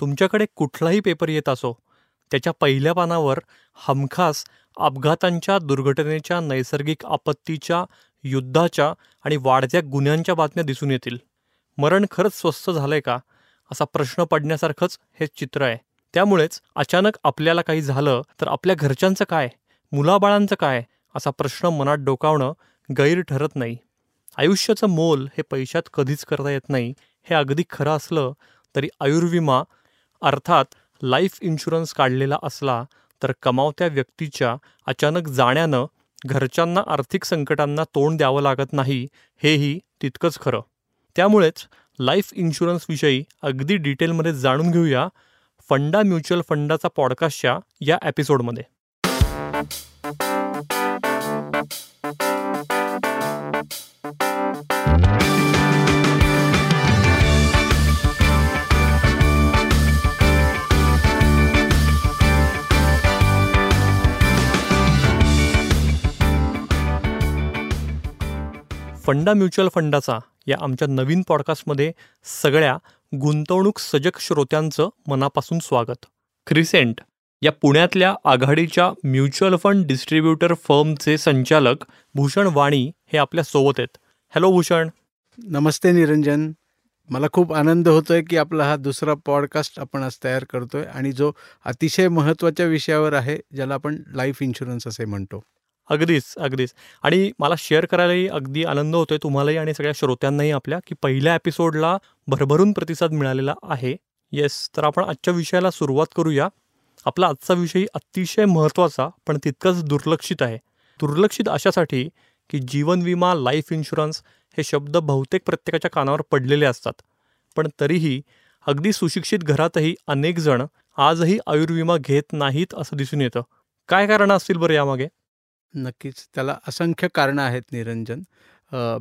तुमच्याकडे कुठलाही पेपर येत असो त्याच्या पहिल्या पानावर हमखास अपघातांच्या दुर्घटनेच्या नैसर्गिक आपत्तीच्या युद्धाच्या आणि वाढत्या गुन्ह्यांच्या बातम्या दिसून येतील. मरण खरंच स्वस्त झालंय का? असा प्रश्न पडण्यासारखंच हे चित्र आहे. त्यामुळेच अचानक आपल्याला काही झालं तर आपल्या घरच्यांचं काय? मुलाबाळांचं काय? असा प्रश्न मनात डोकावणं गैर ठरत नाही. आयुष्याचं मोल हे पैशात कधीच करता येत नाही. हे अगदी खरं असलं तरी आयुर्विमा अर्थात लाईफ इन्शुरन्स काढलेला असला तर कमावत्या व्यक्तीच्या अचानक जाण्यानं घरच्यांना आर्थिक संकटांना तोंड द्यावं लागत नाही हेही तितकंच खरं. त्यामुळेच लाईफ इन्शुरन्सविषयी अगदी डिटेलमध्ये जाणून घेऊया फंडा म्युच्युअल फंडाचा पॉडकास्टच्या या एपिसोडमध्ये फंडा म्युच्युअल फंडाचा या आमच्या नवीन पॉडकास्टमध्ये सगळ्या गुंतवणूक सजग श्रोत्यांचं मनापासून स्वागत. क्रिसेंट या पुण्यातल्या आघाडीच्या म्युच्युअल फंड डिस्ट्रीब्युटर फर्मचे संचालक भूषण वाणी हे आपल्यासोबत आहेत. हॅलो भूषण. नमस्ते निरंजन. मला खूप आनंद होतोय की आपला हा दुसरा पॉडकास्ट आपण आज तयार करतोय आणि जो अतिशय महत्त्वाच्या विषयावर आहे ज्याला आपण लाईफ इन्शुरन्स असे म्हणतो. अगदीच अगदीच. आणि मला शेअर करायलाही अगदी आनंद होतोय तुम्हालाही आणि सगळ्या श्रोत्यांनाही आपल्या की पहिल्या एपिसोडला भरभरून प्रतिसाद मिळालेला आहे. येस तर आपण आजच्या विषयाला सुरुवात करूया. आपला आजचा विषय अतिशय महत्त्वाचा पण तितकाच दुर्लक्षित आहे. दुर्लक्षित अशासाठी की जीवन विमा लाईफ इन्शुरन्स हे शब्द बहुतेक प्रत्येकाच्या कानावर पडलेले असतात. पण तरीही अगदी सुशिक्षित घरातही अनेक जण आजही आयुर्विमा घेत नाहीत असं दिसून येतं. काय कारण असतील बरं यामागे? नक्कीच. त्याला असंख्य कारणं आहेत निरंजन.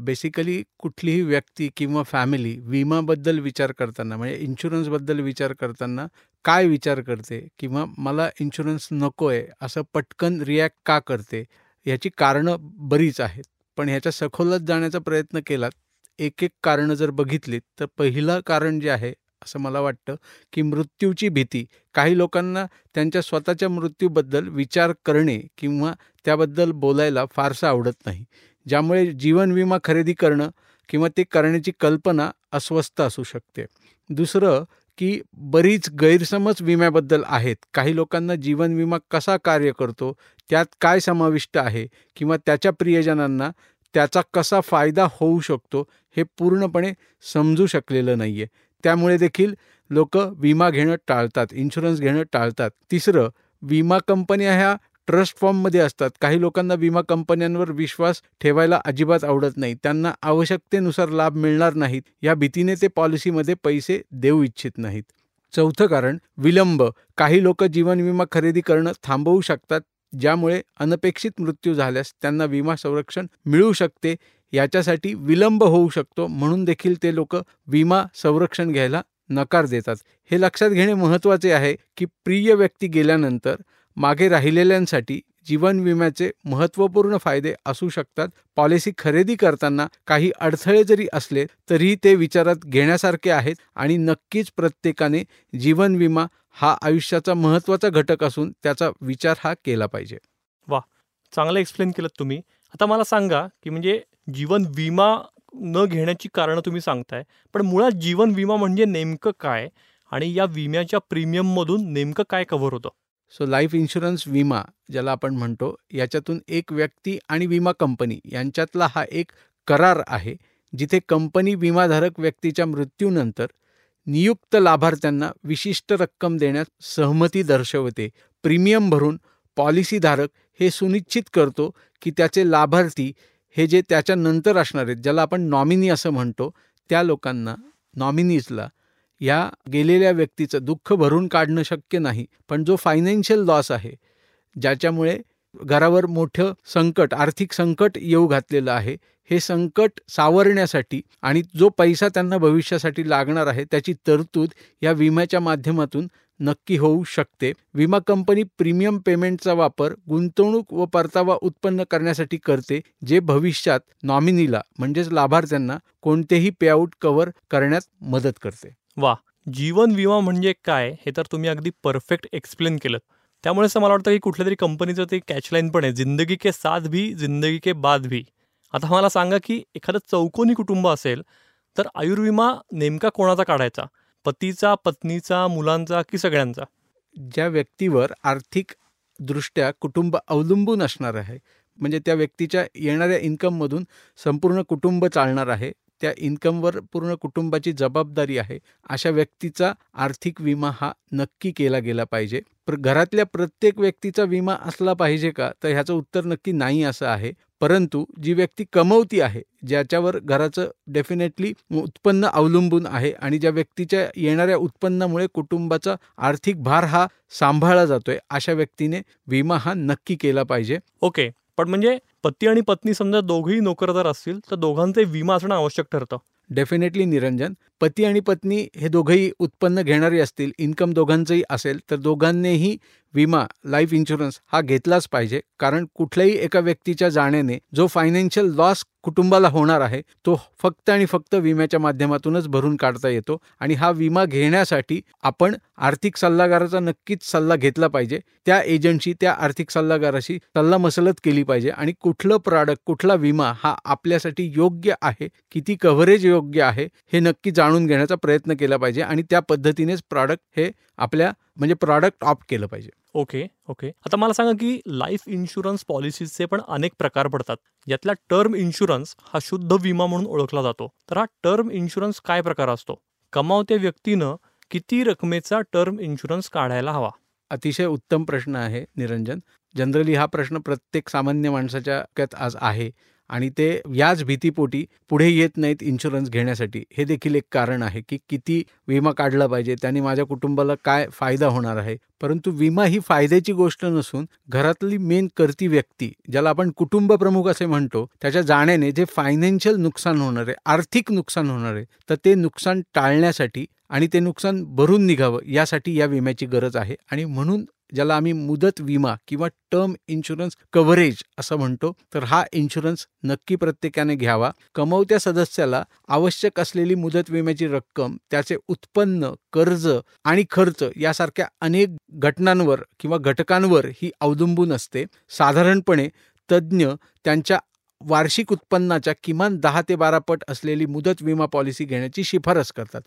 बेसिकली कुठलीही व्यक्ती किंवा फॅमिली विमाबद्दल विचार करताना म्हणजे इन्शुरन्सबद्दल विचार करताना काय विचार करते किंवा मला इन्शुरन्स नको आहे असं पटकन रिॲक्ट का करते ह्याची कारणं बरीच आहेत. पण ह्याच्या सखोलत जाण्याचा प्रयत्न केलात एक एक कारणं जर बघितलीत तर पहिलं कारण जे आहे असं मला वाटतं की मृत्यूची भीती. काही लोकांना त्यांच्या स्वतःच्या मृत्यूबद्दल विचार करणे किंवा त्याबद्दल बोलायला फारसं आवडत नाही. ज्यामुळे जीवन विमा खरेदी करणं किंवा ते करण्याची कल्पना अस्वस्थ असू शकते. दुसरं की बरीच गैरसमज विम्याबद्दल आहेत. काही लोकांना जीवन विमा कसा कार्य करतो त्यात काय समाविष्ट आहे किंवा त्याच्या प्रियजनांना त्याचा कसा फायदा होऊ शकतो हे पूर्णपणे समजू शकलेलं नाही आहे त्यामुळे देखील लोक विमा घेणं टाळतात इन्शुरन्स घेणं टाळतात. तिसरं विमा कंपन्या ह्या ट्रस्ट फॉर्ममध्ये असतात. काही लोकांना विमा कंपन्यांवर विश्वास ठेवायला अजिबात आवडत नाही. त्यांना आवश्यकतेनुसार लाभ मिळणार नाहीत. या भीतीने ते पॉलिसीमध्ये पैसे देऊ इच्छित नाहीत. चौथं कारण विलंब. काही लोक जीवन विमा खरेदी करणं थांबवू शकतात ज्यामुळे अनपेक्षित मृत्यू झाल्यास त्यांना विमा संरक्षण मिळू शकते. याच्यासाठी विलंब होऊ शकतो. म्हणून देखील ते लोक विमा संरक्षण घ्यायला नकार देतात. हे लक्षात घेणे महत्त्वाचे आहे की प्रिय व्यक्ती गेल्यानंतर मागे राहिलेल्यांसाठी जीवन विम्याचे महत्त्वपूर्ण फायदे असू शकतात. पॉलिसी खरेदी करताना काही अडथळे जरी असले तरीही ते विचारात घेण्यासारखे आहेत आणि नक्कीच प्रत्येकाने जीवन विमा हा आयुष्याचा महत्त्वाचा घटक असून त्याचा विचार हा केला पाहिजे. वा चांगलं एक्सप्लेन केलं तुम्ही. आता मला सांगा की म्हणजे जीवन विमा न घेण्याची कारणं तुम्ही सांगताय पण मुळात जीवन विमा म्हणजे नेमकं काय? आणि या विम्याच्या प्रीमियममधून नेमकं काय कव्हर होतं? सो लाईफ इन्शुरन्स विमा ज्याला आपण म्हणतो याच्यातून एक व्यक्ती आणि विमा कंपनी यांच्यातला हा एक करार आहे जिथे कंपनी विमाधारक व्यक्तीच्या मृत्यूनंतर नियुक्त लाभार्थ्यांना विशिष्ट रक्कम देण्यास सहमती दर्शवते प्रीमियम भरून पॉलिसीधारक हे सुनिश्चित करतो की त्याचे लाभार्थी हे जे त्याच्यानंतर असणार आहेत ज्याला आपण नॉमिनी असं म्हणतो त्या लोकांना नॉमिनीजला या गेलेल्या व्यक्तीचं दुःख भरून काढणं शक्य नाही. पण जो फायनान्शियल लॉस आहे ज्याच्यामुळे घरावर मोठं संकट आर्थिक संकट येऊ घातलेलं आहे हे संकट सावरण्यासाठी आणि जो पैसा त्यांना भविष्यासाठी लागणार आहे त्याची तरतूद या विम्याच्या माध्यमातून नक्की होऊ शकते. विमा कंपनी प्रीमियम पेमेंटचा वापर गुंतवणूक व परतावा उत्पन्न करण्यासाठी करते जे भविष्यात नॉमिनीला म्हणजेच लाभार्थ्यांना कोणतेही पेआउट कव्हर करण्यात मदत करते. वा! जीवन विमा म्हणजे काय हे तर तुम्ही अगदी परफेक्ट एक्सप्लेन केलं त्यामुळे मला वाटतं की कुठल्या तरी कंपनीचं ते कॅचलाईन पण आहे. जिंदगी के साथ भी जिंदगी के बाद भी. आता मला सांगा की एखादं चौकोनी कुटुंब असेल तर आयुर्विमा नेमका कोणाचा काढायचा? पतीचा पत्नीचा मुलांचा की सगळ्यांचा? ज्या व्यक्तीवर आर्थिक दृष्ट्या कुटुंब अवलंबून असणार आहे म्हणजे त्या व्यक्तीच्या येणाऱ्या इन्कममधून संपूर्ण कुटुंब चालणार आहे त्या इन्कमवर पूर्ण कुटुंबाची जबाबदारी आहे अशा व्यक्तीचा आर्थिक विमा हा नक्की केला गेला पाहिजे. घरातल्या प्रत्येक व्यक्तीचा विमा असला पाहिजे का? तर ह्याचं उत्तर नक्की नाही असं आहे. परंतु जी व्यक्ती कमवती आहे ज्याच्यावर घराचं डेफिनेटली उत्पन्न अवलंबून आहे आणि ज्या व्यक्तीच्या येणाऱ्या उत्पन्नामुळे कुटुंबाचा आर्थिक भार हा सांभाळला जातोय अशा व्यक्तीने विमा हा नक्की केला पाहिजे. ओके. पण म्हणजे पती आणि पत्नी समजा दोघेही नोकरदार असतील तर दोघांचे विमा असणं आवश्यक ठरतं. डेफिनेटली निरंजन. पती आणि पत्नी हे दोघंही उत्पन्न घेणारे असतील इन्कम दोघांचंही असेल तर दोघांनीही विमा लाईफ इन्शुरन्स हा घेतलाच पाहिजे. कारण कुठल्याही एका व्यक्तीच्या जाण्याने जो फायनान्शियल लॉस कुटुंबाला होणार आहे तो फक्त आणि फक्त विम्याच्या माध्यमातूनच भरून काढता येतो आणि हा विमा घेण्यासाठी आपण आर्थिक सल्लागाराचा नक्कीच सल्ला घेतला पाहिजे. त्या एजंटशी त्या आर्थिक सल्लागाराशी सल्ला मसलत केली पाहिजे आणि कुठलं प्रॉडक्ट कुठला विमा हा आपल्यासाठी योग्य आहे किती कव्हरेज योग्य आहे हे नक्की जाणून घेण्याचा प्रयत्न केला पाहिजे आणि त्या पद्धतीनेच प्रॉडक्ट हे आपल्या म्हणजे प्रॉडक्ट ऑप्ट केलं पाहिजे. ओके ओके आता मला सांगा की लाईफ इन्शुरन्स पॉलिसीचे पण अनेक प्रकार पडतात. यातला टर्म इन्शुरन्स हा शुद्ध विमा म्हणून ओळखला जातो. तर हा टर्म इन्शुरन्स काय प्रकार असतो? कमावत्या व्यक्तीनं किती रकमेचा टर्म इन्शुरन्स काढायला हवा? अतिशय उत्तम प्रश्न आहे निरंजन. जनरली हा प्रश्न प्रत्येक सामान्य माणसाच्या आज आहे. आणि ते याच भीतीपोटी पुढे येत नाहीत इन्शुरन्स घेण्यासाठी. हे देखील एक कारण आहे की किती विमा काढला पाहिजे त्याने माझ्या कुटुंबाला काय फायदा होणार आहे? परंतु विमा ही फायद्याची गोष्ट नसून घरातली मेन करती व्यक्ती ज्याला आपण कुटुंब प्रमुख असे म्हणतो त्याच्या जाण्याने जे फायनान्शियल नुकसान होणार आहे आर्थिक नुकसान होणार आहे तर ते नुकसान टाळण्यासाठी आणि ते नुकसान भरून निघावं यासाठी या विम्याची गरज आहे. आणि म्हणून ज्याला आम्ही मुदत विमा किंवा टर्म इन्शुरन्स कव्हरेज असं म्हणतो तर हा इन्शुरन्स नक्की प्रत्येकाने घ्यावा. कमवत्या सदस्याला आवश्यक असलेली मुदत विम्याची रक्कम त्याचे उत्पन्न कर्ज आणि खर्च यासारख्या अनेक घटनांवर किंवा घटकांवर ही अवलंबून असते. साधारणपणे तज्ज्ञ त्यांच्या वार्षिक उत्पन्नाच्या किमान दहा ते बारा पट असलेली मुदत विमा पॉलिसी घेण्याची शिफारस करतात.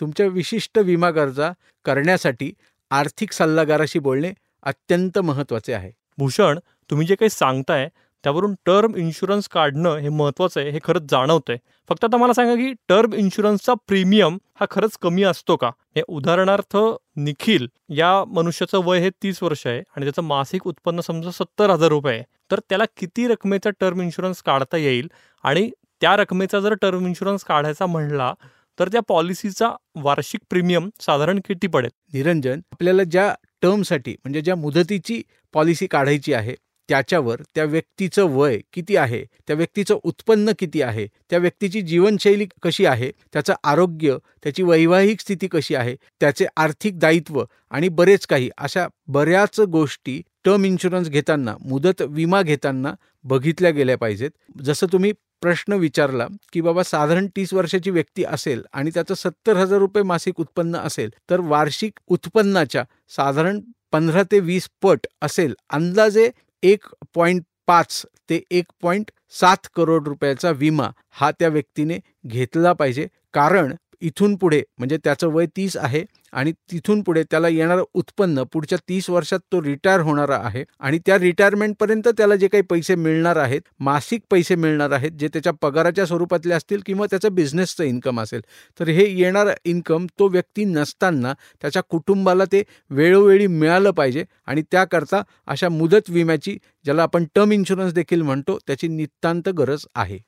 तुमच्या विशिष्ट विमा गरजा करण्यासाठी आर्थिक सल्लागाराशी बोलणे अत्यंत महत्त्वाचे आहे. भूषण तुम्ही जे काही सांगताय त्यावरून टर्म इन्शुरन्स काढणं हे महत्त्वाचं आहे हे खरंच जाणवतंय. फक्त आता मला सांगा की टर्म इन्शुरन्सचा प्रीमियम हा खरंच कमी असतो का? हे उदाहरणार्थ निखिल या मनुष्याचं वय हे तीस वर्ष आहे आणि त्याचं मासिक उत्पन्न समजा सत्तर हजार रुपये आहे. तर त्याला किती रकमेचा टर्म इन्शुरन्स काढता येईल? आणि त्या रकमेचा जर टर्म इन्शुरन्स काढायचा म्हणला तर त्या पॉलिसीचा वार्षिक प्रीमियम साधारण किती पडेल? निरंजन आपल्याला ज्या टर्मसाठी म्हणजे ज्या मुदतीची पॉलिसी काढायची आहे त्याच्यावर त्या व्यक्तीचं वय किती आहे त्या व्यक्तीचं उत्पन्न किती आहे त्या व्यक्तीची जीवनशैली कशी आहे त्याचं आरोग्य त्याची वैवाहिक स्थिती कशी आहे त्याचे आर्थिक दायित्व आणि बरेच काही अशा बऱ्याच गोष्टी टर्म इन्शुरन्स घेताना मुदत विमा घेताना बघितल्या गेल्या पाहिजेत. जसं तुम्ही प्रश्न विचारला की बाबा साधारण तीस वर्षाची व्यक्ती असेल आणि त्याचं सत्तर हजार रुपये मासिक उत्पन्न असेल तर वार्षिक उत्पन्नाच्या साधारण पंधरा ते वीस पट असेल अंदाजे एक पॉईंट पाच ते एक पॉईंट सात करोड रुपयाचा विमा हा त्या व्यक्तीने घेतला पाहिजे. कारण इथून पुढे म्हणजे त्याचं वय तीस आहे आणि तिथून पुढे त्याला येणारं उत्पन्न पुढच्या तीस वर्षात तो रिटायर होणारा आहे आणि त्या रिटायरमेंटपर्यंत त्याला जे काही पैसे मिळणार आहेत मासिक पैसे मिळणार आहेत जे त्याच्या पगाराच्या स्वरूपातले असतील किंवा त्याचं बिझनेसचं इन्कम असेल तर हे येणारं इन्कम तो व्यक्ती नसताना त्याच्या कुटुंबाला ते वेळोवेळी मिळालं पाहिजे आणि त्याकरता अशा मुदत विम्याची ज्याला आपण टर्म इन्शुरन्स देखील म्हणतो त्याची नितांत गरज आहे.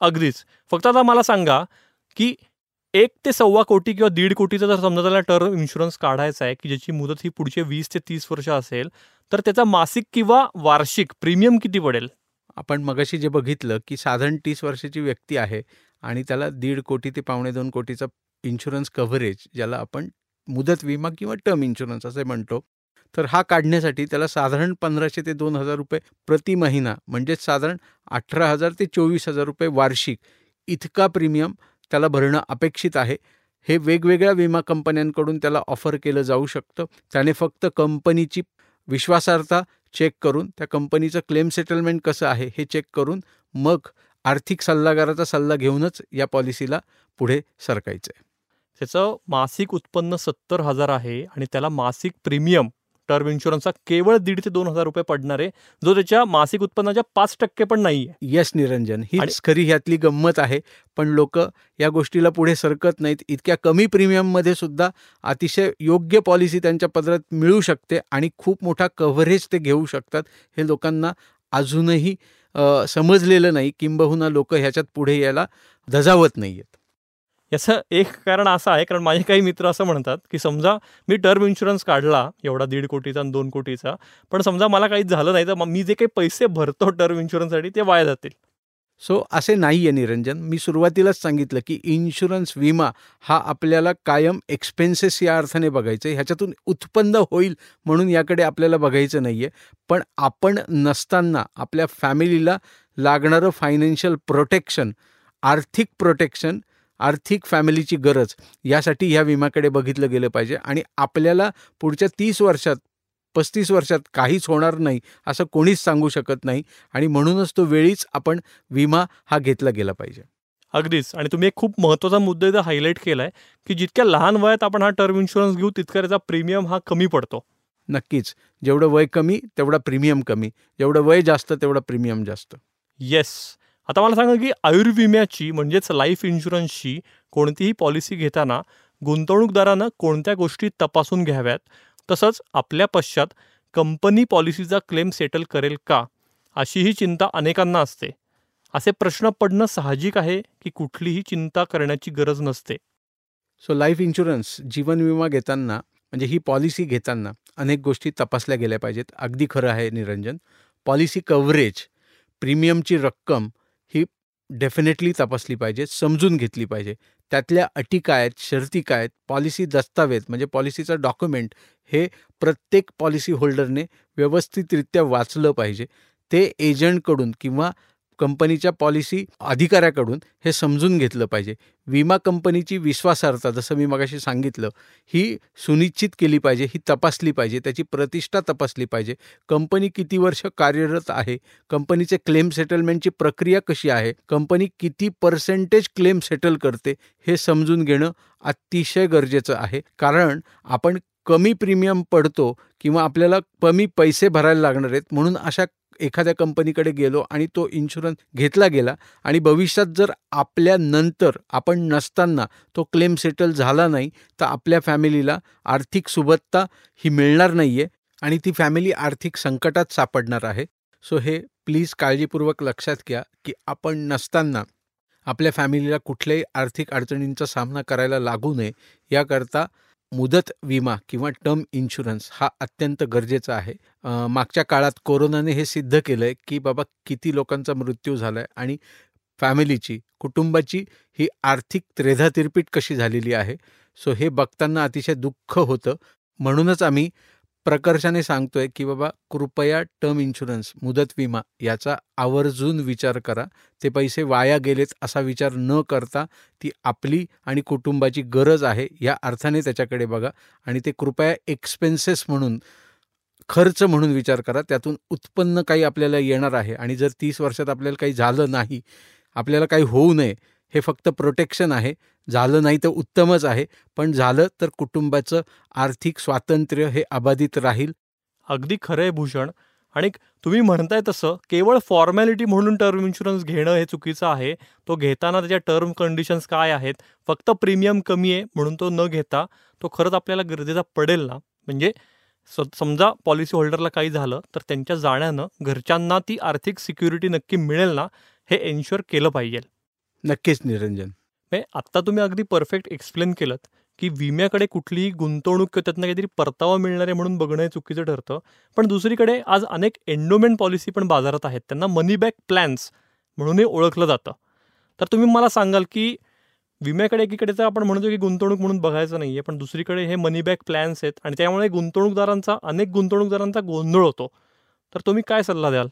अगदीच. फक्त आता मला सांगा की एक ते सव्वा कोटी किंवा दीड कोटीचा जर समजा त्याला टर्म इन्शुरन्स काढायचा आहे की ज्याची मुदत ही पुढचे वीस ते तीस वर्ष असेल तर त्याचा मासिक किंवा वार्षिक प्रीमियम किती पडेल? आपण मगाशी जे बघितलं की साधारण तीस वर्षाची व्यक्ती आहे आणि त्याला दीड कोटी ते पावणे दोन कोटीचा इन्शुरन्स कव्हरेज ज्याला आपण मुदत विमा किंवा टर्म इन्शुरन्स असे म्हणतो तर हा काढण्यासाठी त्याला साधारण पंधराशे ते दोन हजार रुपये प्रति महिना म्हणजेच साधारण अठरा हजार ते चोवीस हजार रुपये वार्षिक इतका प्रीमियम त्याला भरणं अपेक्षित आहे. हे वेगवेगळ्या विमा कंपन्यांकडून त्याला ऑफर केलं जाऊ शकतं. त्याने फक्त कंपनीची विश्वासार्हता चेक करून त्या कंपनीचं क्लेम सेटलमेंट कसं आहे हे चेक करून मग आर्थिक सल्लागाराचा सल्ला घेऊनच या पॉलिसीला पुढे सरकायचं आहे त्याचं मासिक उत्पन्न सत्तर हजार आहे आणि त्याला मासिक प्रीमियम टर्म इन्शुरन्सचा केवळ दीड ते दोन हजार रुपये पडणार आहे. जो त्याच्या मासिक उत्पन्नाच्या पाच टक्के पण नाही आहे येस निरंजन. हीच खरी ह्यातली गंमत आहे. पण लोक या गोष्टीला पुढे सरकत नाहीत. इतक्या कमी प्रीमियममध्ये सुद्धा अतिशय योग्य पॉलिसी त्यांच्या पदरात मिळू शकते आणि खूप मोठा कव्हरेज ते घेऊ शकतात. हे लोकांना अजूनही समजलेलं नाही. किंबहुना लोक ह्याच्यात पुढे यायला धजावत नाही आहेत याचं एक कारण असं आहे कारण माझे काही मित्र असं म्हणतात की समजा मी टर्म इन्शुरन्स काढला एवढा दीड कोटीचा आणि दोन कोटीचा पण समजा मला काहीच झालं नाही तर मी जे काही पैसे भरतो टर्म इन्शुरन्ससाठी ते वाया जातील. सो असे नाही आहे निरंजन. मी सुरुवातीलाच सांगितलं की इन्शुरन्स विमा हा आपल्याला कायम एक्सपेन्सेस या अर्थाने बघायचं आहे ह्याच्यातून उत्पन्न होईल म्हणून याकडे आपल्याला बघायचं नाही आहे पण आपण नसताना आपल्या फॅमिलीला लागणारं फायनान्शियल प्रोटेक्शन आर्थिक प्रोटेक्शन आर्थिक फॅमिलीची गरज यासाठी ह्या विम्याकडे बघितलं गेलं पाहिजे. आणि आपल्याला पुढच्या तीस वर्षात पस्तीस वर्षात काहीच होणार नाही असं कोणीच सांगू शकत नाही. आणि म्हणूनच तो वेळीच आपण विमा हा घेतला गेला पाहिजे. अगदीच. आणि तुम्ही एक खूप महत्त्वाचा मुद्दा इथं हायलाईट केला आहे की जितक्या लहान वयात आपण हा टर्म इन्शुरन्स घेऊ तितका त्याचा प्रीमियम हा कमी पडतो. नक्कीच. जेवढं वय कमी तेवढा प्रीमियम कमी. जेवढं वय जास्त तेवढा प्रीमियम जास्त. येस आता मला सांगा की आयुर्विम्याची म्हणजेच लाईफ इन्शुरन्सची कोणतीही पॉलिसी घेताना गुंतवणूकदारानं कोणत्या गोष्टी तपासून घ्याव्यात? तसंच आपल्या पश्चात कंपनी पॉलिसीचा क्लेम सेटल करेल का? अशीही चिंता अनेकांना असते. असे प्रश्न पडणं साहजिक आहे की कुठलीही चिंता करण्याची गरज नसते. सो लाईफ इन्शुरन्स जीवन विमा घेताना म्हणजे ही पॉलिसी घेताना अनेक गोष्टी तपासल्या गेल्या पाहिजेत. अगदी खरं आहे निरंजन. पॉलिसी कव्हरेज प्रीमियमची रक्कम डेफिनेटली तपासली पाहिजे समजून घेतली पाहिजे. त्यातल्या अटी काय आहेत शर्ती काय आहेत पॉलिसी दस्तावेज म्हणजे पॉलिसीचं डॉक्युमेंट हे प्रत्येक पॉलिसी होल्डरने व्यवस्थितरित्या वाचलं पाहिजे. ते एजंटकडून किंवा कंपनीच्या पॉलिसी अधिकाऱ्याकडून हे समजून घेतलं पाहिजे. विमा कंपनीची विश्वासार्हता जसं मी मगाशी सांगितलं ही सुनिश्चित केली पाहिजे ही तपासली पाहिजे त्याची प्रतिष्ठा तपासली पाहिजे. कंपनी किती वर्ष कार्यरत आहे? कंपनीचे क्लेम सेटलमेंटची प्रक्रिया कशी आहे? कंपनी किती पर्सेंटेज क्लेम सेटल करते? हे समजून घेणं अतिशय गरजेचं आहे. कारण आपण कमी प्रीमियम पडतो किंवा आपल्याला कमी पैसे भरायला लागणार आहेत म्हणून अशा एखाद्या कंपनीकडे गेलो आणि तो इन्शुरन्स घेतला गेला आणि भविष्यात जर आपल्या नंतर आपण नसताना तो क्लेम सेटल झाला नाही तर आपल्या फॅमिलीला आर्थिक सुबत्ता ही मिळणार नाही आहे आणि ती फॅमिली आर्थिक संकटात सापडणार आहे. सो हे प्लीज काळजीपूर्वक लक्षात घ्या की आपण नसताना आपल्या फॅमिलीला कुठल्याही आर्थिक अडचणींचा सामना करायला लागू नये. याकरता मुदत विमा किंवा टर्म इन्शुरन्स हा अत्यंत गरजेचा आहे. मागच्या काळात कोरोनाने हे सिद्ध केलं आहे की बाबा किती लोकांचा मृत्यू झाला आहे आणि फॅमिलीची कुटुंबाची ही आर्थिक त्रेधातिरपीट कशी झालेली आहे सो हे बघताना अतिशय दुःख होतं. म्हणूनच आम्ही प्रकर्षाने सांगतोय की बाबा कृपया टर्म इन्शुरन्स मुदत विमा याचा आवर्जून विचार करा. ते पैसे वाया गेलेत असा विचार न करता ती आपली आणि कुटुंबाची गरज आहे या अर्थाने त्याच्याकडे बघा. आणि ते कृपया एक्सपेन्सेस म्हणून खर्च म्हणून विचार करा. त्यातून उत्पन्न काही आपल्याला येणार आहे. आणि जर तीस वर्षात आपल्याला काही झालं नाही आपल्याला काही होऊ नये हे फक्त प्रोटेक्शन आहे. झालं नाही तर उत्तमच आहे. पण झालं तर कुटुंबाचं आर्थिक स्वातंत्र्य हे अबाधित राहील. अगदी खरं आहे भूषण. आणि तुम्ही म्हणताय तसं केवळ फॉर्मॅलिटी म्हणून टर्म इन्शुरन्स घेणं हे चुकीचं आहे. तो घेताना त्याच्या टर्म कंडिशन्स काय आहेत? फक्त प्रीमियम कमी आहे म्हणून तो न घेता तो खरंच आपल्याला गरजेचा पडेल ना? म्हणजे समजा पॉलिसी होल्डरला काही झालं तर त्यांच्या जाण्यानं घरच्यांना ती आर्थिक सिक्युरिटी नक्की मिळेल ना? हे एन्श्युअर केलं पाहिजे. नक्कीच निरंजन. आत्ता तुम्ही अगदी परफेक्ट एक्सप्लेन केलं की विम्याकडे कुठलीही गुंतवणूक किंवा त्यातनं काहीतरी परतावा मिळणार आहे म्हणून बघणं हे चुकीचं ठरतं. पण दुसरीकडे आज अनेक एंडोमेंट पॉलिसी पण बाजारात आहेत. त्यांना मनी बॅक प्लॅन्स म्हणूनही ओळखलं जातं. तर तुम्ही मला सांगाल की विम्याकडे एकीकडे तर आपण म्हणतो की गुंतवणूक म्हणून बघायचं नाही आहे पण दुसरीकडे हे मनी बॅक प्लॅन्स आहेत आणि त्यामुळे गुंतवणूकदारांचा अनेक गुंतवणूकदारांचा गोंधळ होतो. तर तुम्ही काय सल्ला द्याल?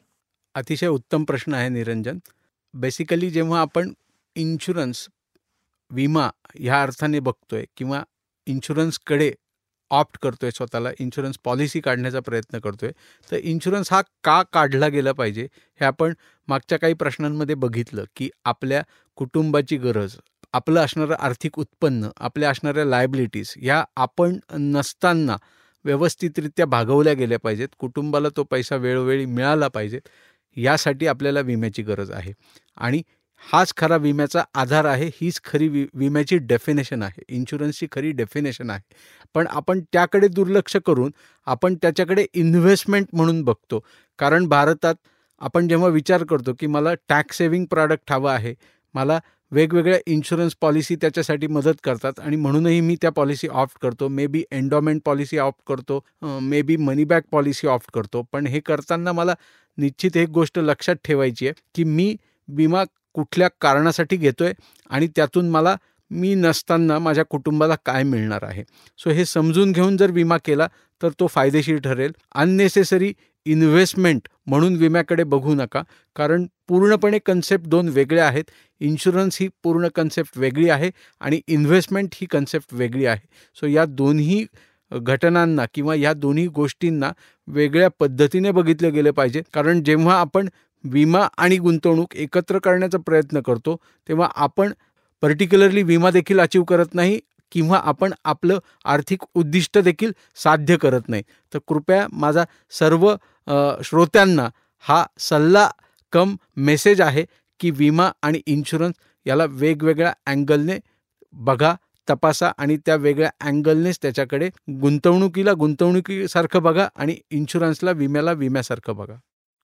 अतिशय उत्तम प्रश्न आहे निरंजन. बेसिकली जेव्हा आपण इन्शुरन्स विमा ह्या अर्थाने बघतोय किंवा इन्शुरन्सकडे ऑप्ट करतोय स्वतःला इन्शुरन्स पॉलिसी काढण्याचा प्रयत्न करतोय तर इन्शुरन्स हा का काढला गेला पाहिजे हे आपण मागच्या काही प्रश्नांमध्ये बघितलं की आपल्या कुटुंबाची गरज आपलं असणारं आर्थिक उत्पन्न आपल्या असणाऱ्या लायबिलिटीज ह्या आपण नसताना व्यवस्थितरित्या भागवल्या गेल्या पाहिजेत कुटुंबाला तो पैसा वेळोवेळी मिळाला पाहिजेत यासाठी आपल्याला विम्याची गरज आहे. आणि हाच खरा विम्याचा आधार आहे हीच खरी वि विम्याची डेफिनेशन आहे. इन्शुरन्सची खरी डेफिनेशन आहे. पण आपण त्याकडे दुर्लक्ष करून आपण त्याच्याकडे इन्व्हेस्टमेंट म्हणून बघतो. कारण भारतात आपण जेव्हा विचार करतो की मला टॅक्स सेव्हिंग प्रॉडक्ट हवं आहे मला वेगवेगळ्या इन्शुरन्स पॉलिसी त्याच्यासाठी मदत करतात आणि म्हणूनही मी त्या पॉलिसी ऑप्ट करतो. मे बी एन्डॉमेंट पॉलिसी ऑप्ट करतो maybe money back policy opt करतो. पण हे करताना मला निश्चित एक गोष्ट लक्षात ठेवायची आहे की मी विमा कुठल्या कारणासाठी घेतोय आणि त्यातून मला मी नसताना माझ्या कुटुंबाला काय मिळणार आहे. सो हे समजून घेऊन जर विमा केला तर तो फायदेशीर ठरेल. अननेसेसरी इन्व्हेस्टमेंट म्हणून विम्याकडे बघू नका कारण पूर्णपणे कन्सेप्ट दोन वेगळ्या आहेत. इन्शुरन्स ही पूर्ण कन्सेप्ट वेगळी आहे आणि इन्व्हेस्टमेंट ही कन्सेप्ट वेगळी आहे. सो या दोन्ही घटनांना किंवा या दोन्ही गोष्टींना वेगळ्या पद्धतीने बघितले गेले पाहिजे. कारण जेव्हा आपण विमा आणि गुंतवणूक एकत्र करण्याचा प्रयत्न करतो तेव्हा आपण पर्टिक्युलरली विमा देखील अचीव करत नाही किंवा आपण आपलं आर्थिक उद्दिष्ट देखील साध्य करत नाही. तर कृपया माझा सर्व श्रोत्यांना हा सल्ला कम मेसेज आहे की विमा आणि इन्शुरन्स याला वेगवेगळ्या अँगलने बघा तपासा आणि त्या वेगळ्या अँगलनेच त्याच्याकडे गुंतवणुकीला गुंतवणुकीसारखं बघा आणि इन्शुरन्सला विम्याला विम्यासारखं बघा.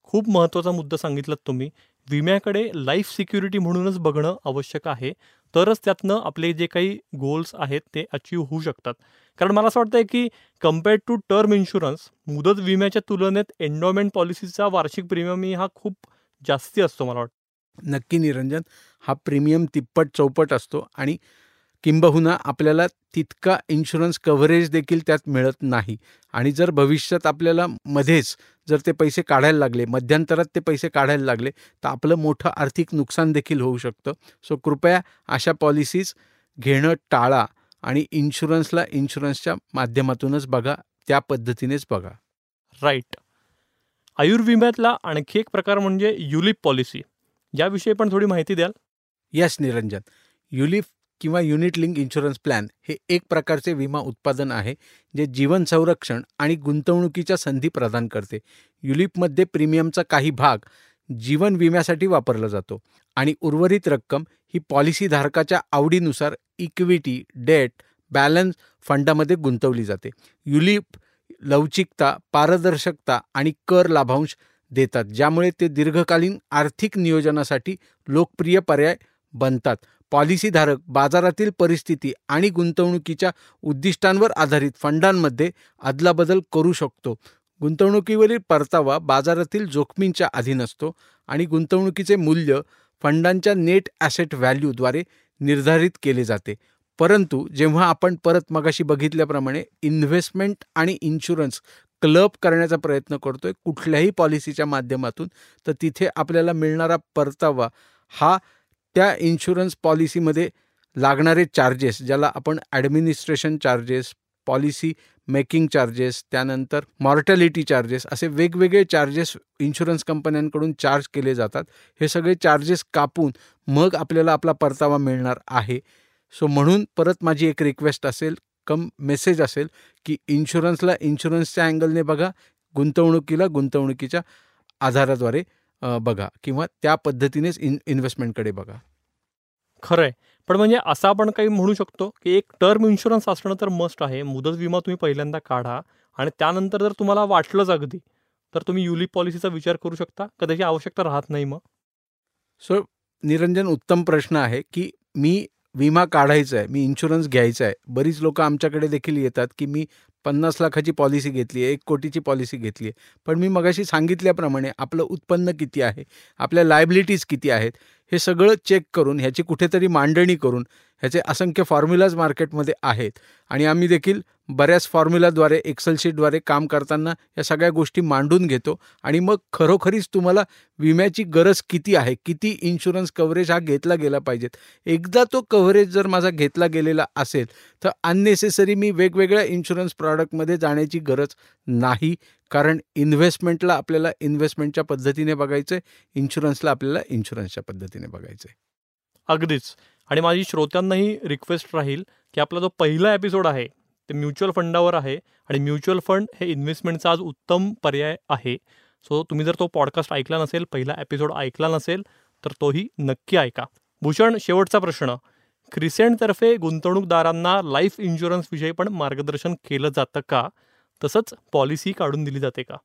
खूप महत्त्वाचा मुद्दा सांगितलात तुम्ही. विम्याकडे लाईफ सिक्युरिटी म्हणूनच बघणं आवश्यक आहे. तरच त्यातनं आपले जे काही गोल्स आहेत ते अचीव होऊ शकतात. कारण मला असं वाटतं की कम्पेअर्ड टू टर्म इन्शुरन्स मुदत विम्याच्या तुलनेत एन्डॉमेंट पॉलिसीचा वार्षिक प्रीमियम हा खूप जास्ती असतो मला वाटतं. नक्की निरंजन हा प्रीमियम तिप्पट चौपट असतो आणि किंबहुना आपल्याला तितका इन्शुरन्स कव्हरेज देखील त्यात मिळत नाही. आणि जर भविष्यात आपल्याला मध्येच जर ते पैसे काढायला लागले मध्यंतरात ते पैसे काढायला लागले तर आपलं मोठं आर्थिक नुकसान देखील होऊ शकतं. सो कृपया अशा पॉलिसीज घेणं टाळा आणि इन्शुरन्सला इन्शुरन्सच्या माध्यमातूनच बघा त्या पद्धतीनेच बघा. राईट आयुर्विम्यातला आणखी एक प्रकार म्हणजे युलिप पॉलिसी याविषयी पण थोडी माहिती द्याल? यस निरंजन. युलिप किंवा युनिट लिंक इन्शुरन्स प्लॅन हे एक प्रकारचे विमा उत्पादन आहे जे जीवन संरक्षण आणि गुंतवणुकीच्या संधी प्रदान करते. युलिपमध्ये प्रीमियमचा काही भाग जीवन विम्यासाठी वापरला जातो आणि उर्वरित रक्कम ही पॉलिसीधारकाच्या आवडीनुसार इक्विटी डेट बॅलन्स फंडामध्ये गुंतवली जाते. युलिप लवचिकता पारदर्शकता आणि कर लाभांश देतात ज्यामुळे ते दीर्घकालीन आर्थिक नियोजनासाठी लोकप्रिय पर्याय बनतात. पॉलिसीधारक बाजारातील परिस्थिती आणि गुंतवणुकीच्या उद्दिष्टांवर आधारित फंडांमध्ये अदलाबदल करू शकतो. गुंतवणुकीवरील परतावा बाजारातील जोखमींच्या अधीन असतो आणि गुंतवणुकीचे मूल्य फंडांच्या नेट ॲसेट व्हॅल्यूद्वारे निर्धारित केले जाते. परंतु जेव्हा आपण परत मगाशी बघितल्याप्रमाणे इन्व्हेस्टमेंट आणि इन्शुरन्स क्लब करण्याचा प्रयत्न करतोय कुठल्याही पॉलिसीच्या माध्यमातून तर तिथे आपल्याला मिळणारा परतावा हा त्या इन्शुरन्स पॉलिसीमध्ये लागणारे चार्जेस ज्याला आपण administration charges policy making charges त्यानंतर मॉर्टॅलिटी चार्जेस असे वेगवेगळे चार्जेस इन्शुरन्स कंपन्यांकडून चार्ज केले जातात. हे सगळे चार्जेस कापून मग आपल्याला आपला परतावा मिळणार आहे. सो म्हणून परत माझी एक रिक्वेस्ट असेल कम मेसेज असेल की इन्शुरन्सला इन्शुरन्सच्या अँगलने बघा गुंतवणुकीला गुंतवणुकीच्या आधाराद्वारे. बघा किंवा त्या पद्धतीनेच इन इन्व्हेस्टमेंटकडे बघा. खरंय. पण म्हणजे असं आपण काही म्हणू शकतो की एक टर्म इन्शुरन्स असणं तर मस्ट आहे. मुदत विमा तुम्ही पहिल्यांदा काढा आणि त्यानंतर जर तुम्हाला वाटलंच अगदी तर तुम्ही युलिप पॉलिसीचा विचार करू शकता. का त्याची आवश्यकता राहत नाही मग. सो निरंजन उत्तम प्रश्न आहे की मी विमा काढायचा आहे मी इन्शुरन्स घ्यायचा आहे बरीच लोक आमच्याकडे देखील येतात की मी पन्नास लाखाची पॉलिसी घेतली आहे एक कोटीची पॉलिसी घेतली आहे. पण मी मगाशी सांगितल्याप्रमाणे आपलं उत्पन्न किती आहे आपल्या लायबिलिटीज किती आहेत हे सगळं चेक करून ह्याची कुठेतरी मांडणी करून ह्याचे असंख्य फॉर्म्युलाज मार्केटमध्ये आहेत. आणि आम्ही देखील बऱ्याच फॉर्म्युलाद्वारे एक्सेल शीटद्वारे काम करताना या सगळ्या गोष्टी मांडून घेतो. आणि मग खरोखरीच तुम्हाला विम्याची गरज किती आहे? किती इन्शुरन्स कव्हरेज हा घेतला गेला पाहिजेत? एकदा तो कव्हरेज जर माझा घेतला गेलेला असेल तर अननेसेसरी मी वेगवेगळ्या इन्शुरन्स प्रॉडक्टमध्ये जाण्याची गरज नाही. कारण इन्व्हेस्टमेंटला आपल्याला इन्व्हेस्टमेंटच्या पद्धतीने बघायचं आहे इन्शुरन्सला आपल्याला इन्शुरन्सच्या पद्धतीने बघायचं आहे अगदीच. आणि माझी श्रोत्यांनाही रिक्वेस्ट राहील की आपला जो पहिला एपिसोड आहे ते म्युच्युअल फंडावर आहे आणि म्युच्युअल फंड हे इन्व्हेस्टमेंटचा आज उत्तम पर्याय आहे. सो तुम्ही जर तो पॉडकास्ट ऐकला नसेल पहिला एपिसोड ऐकला नसेल तर तोही नक्की ऐका. भूषण शेवटचा प्रश्न. क्रिसेंटतर्फे गुंतवणूकदारांना लाईफ इन्शुरन्सविषयी पण मार्गदर्शन केलं जातं का? तसंच पॉलिसी काढून दिली जाते का?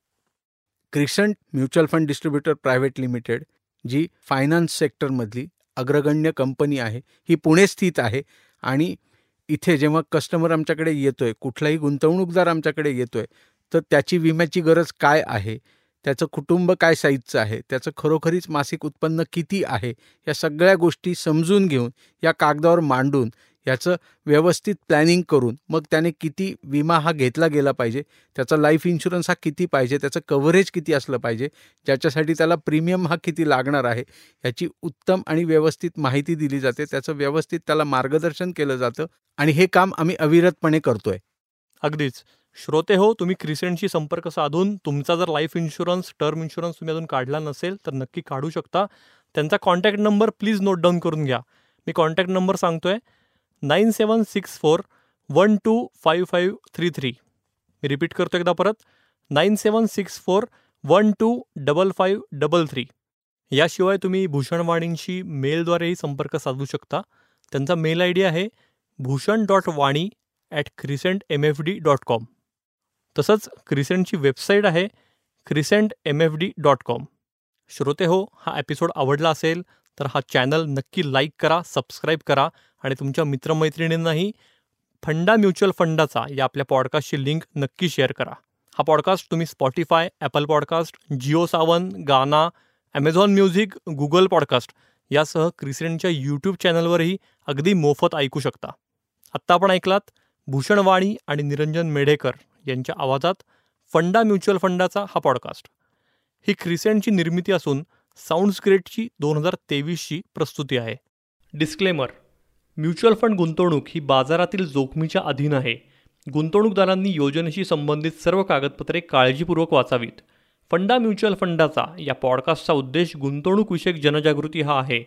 Crescent mutual fund distributor private limited जी फायनान्स सेक्टरमधली अग्रगण्य कंपनी आहे ही पुणे स्थित आहे आणि इथे जेव्हा कस्टमर आमच्याकडे येतोय कुठलाही गुंतवणूकदार आमच्याकडे येतोय तर त्याची विम्याची गरज काय आहे? त्याचं कुटुंब काय साईजचं आहे? त्याचं खरोखरीच मासिक उत्पन्न किती आहे? या सगळ्या गोष्टी समजून घेऊन या कागदावर मांडून ह्याचं व्यवस्थित प्लॅनिंग करून मग त्याने किती विमा हा घेतला गेला पाहिजे त्याचा लाईफ इन्शुरन्स हा किती पाहिजे त्याचं कव्हरेज किती असलं पाहिजे ज्याच्यासाठी त्याला प्रीमियम हा किती लागणार आहे ह्याची उत्तम आणि व्यवस्थित माहिती दिली जाते. त्याचं व्यवस्थित त्याला मार्गदर्शन केलं जातं आणि हे काम आम्ही अविरतपणे करतोय. अगदीच. श्रोते हो तुम्ही क्रिसेंटशी संपर्क साधून तुमचा जर लाईफ इन्शुरन्स टर्म इन्शुरन्स तुम्ही अजून काढला नसेल तर नक्की काढू शकता. त्यांचा contact number please note down करून घ्या. मी कॉन्टॅक्ट नंबर सांगतोय. Nine seven six four one two five five three three. मी रिपीट करतो एकदा परत. Nine seven six four one two double five double three. याशिवाय तुम्ही भूषणवाणींशी मेलद्वारेही संपर्क साधू शकता. त्यांचा मेल आय डी आहे Bhushan dot Wani at Crescent M F D dot com. तसंच क्रिसेंटची वेबसाईट आहे Crescent M F D dot com. श्रोते हो हा एपिसोड आवडला असेल तर हा चॅनल नक्की लाईक करा सबस्क्राईब करा आणि तुमच्या मित्रमैत्रिणींनाही फंडा म्युच्युअल फंडाचा या आपल्या पॉडकास्टची लिंक नक्की शेअर करा. हा पॉडकास्ट तुम्ही Spotify Apple podcast Jio Saavn Gaana Amazon music Google podcast यासह क्रिसेंटच्या यूट्यूब चॅनलवरही अगदी मोफत ऐकू शकता. आत्ता आपण ऐकलात भूषण वाणी आणि निरंजन मेढेकर यांच्या आवाजात फंडा म्युच्युअल फंडाचा हा पॉडकास्ट. ही क्रिसेंटची निर्मिती असून साऊंड्स दोन हजार तेवीसची प्रस्तुती आहे. डिस्क्लेमर म्युच्युअल फंड गुंतवणूक ही बाजारातील जोखमीच्या अधीन आहे. गुंतवणूकदारांनी योजनेशी संबंधित सर्व कागदपत्रे काळजीपूर्वक वाचावीत. फंडा म्युच्युअल फंडाचा या पॉडकास्टचा उद्देश गुंतवणूकविषयक जनजागृती हा आहे.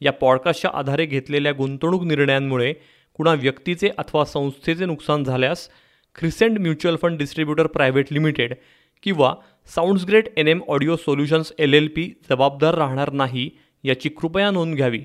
या पॉडकास्टच्या आधारे घेतलेल्या गुंतवणूक निर्णयांमुळे कुणा व्यक्तीचे अथवा संस्थेचे नुकसान झाल्यास Crescent mutual fund distributor private limited किंवा Sounds Great N M audio solutions L L P जबाबदार राहणार नाही याची कृपया नोंद घ्यावी.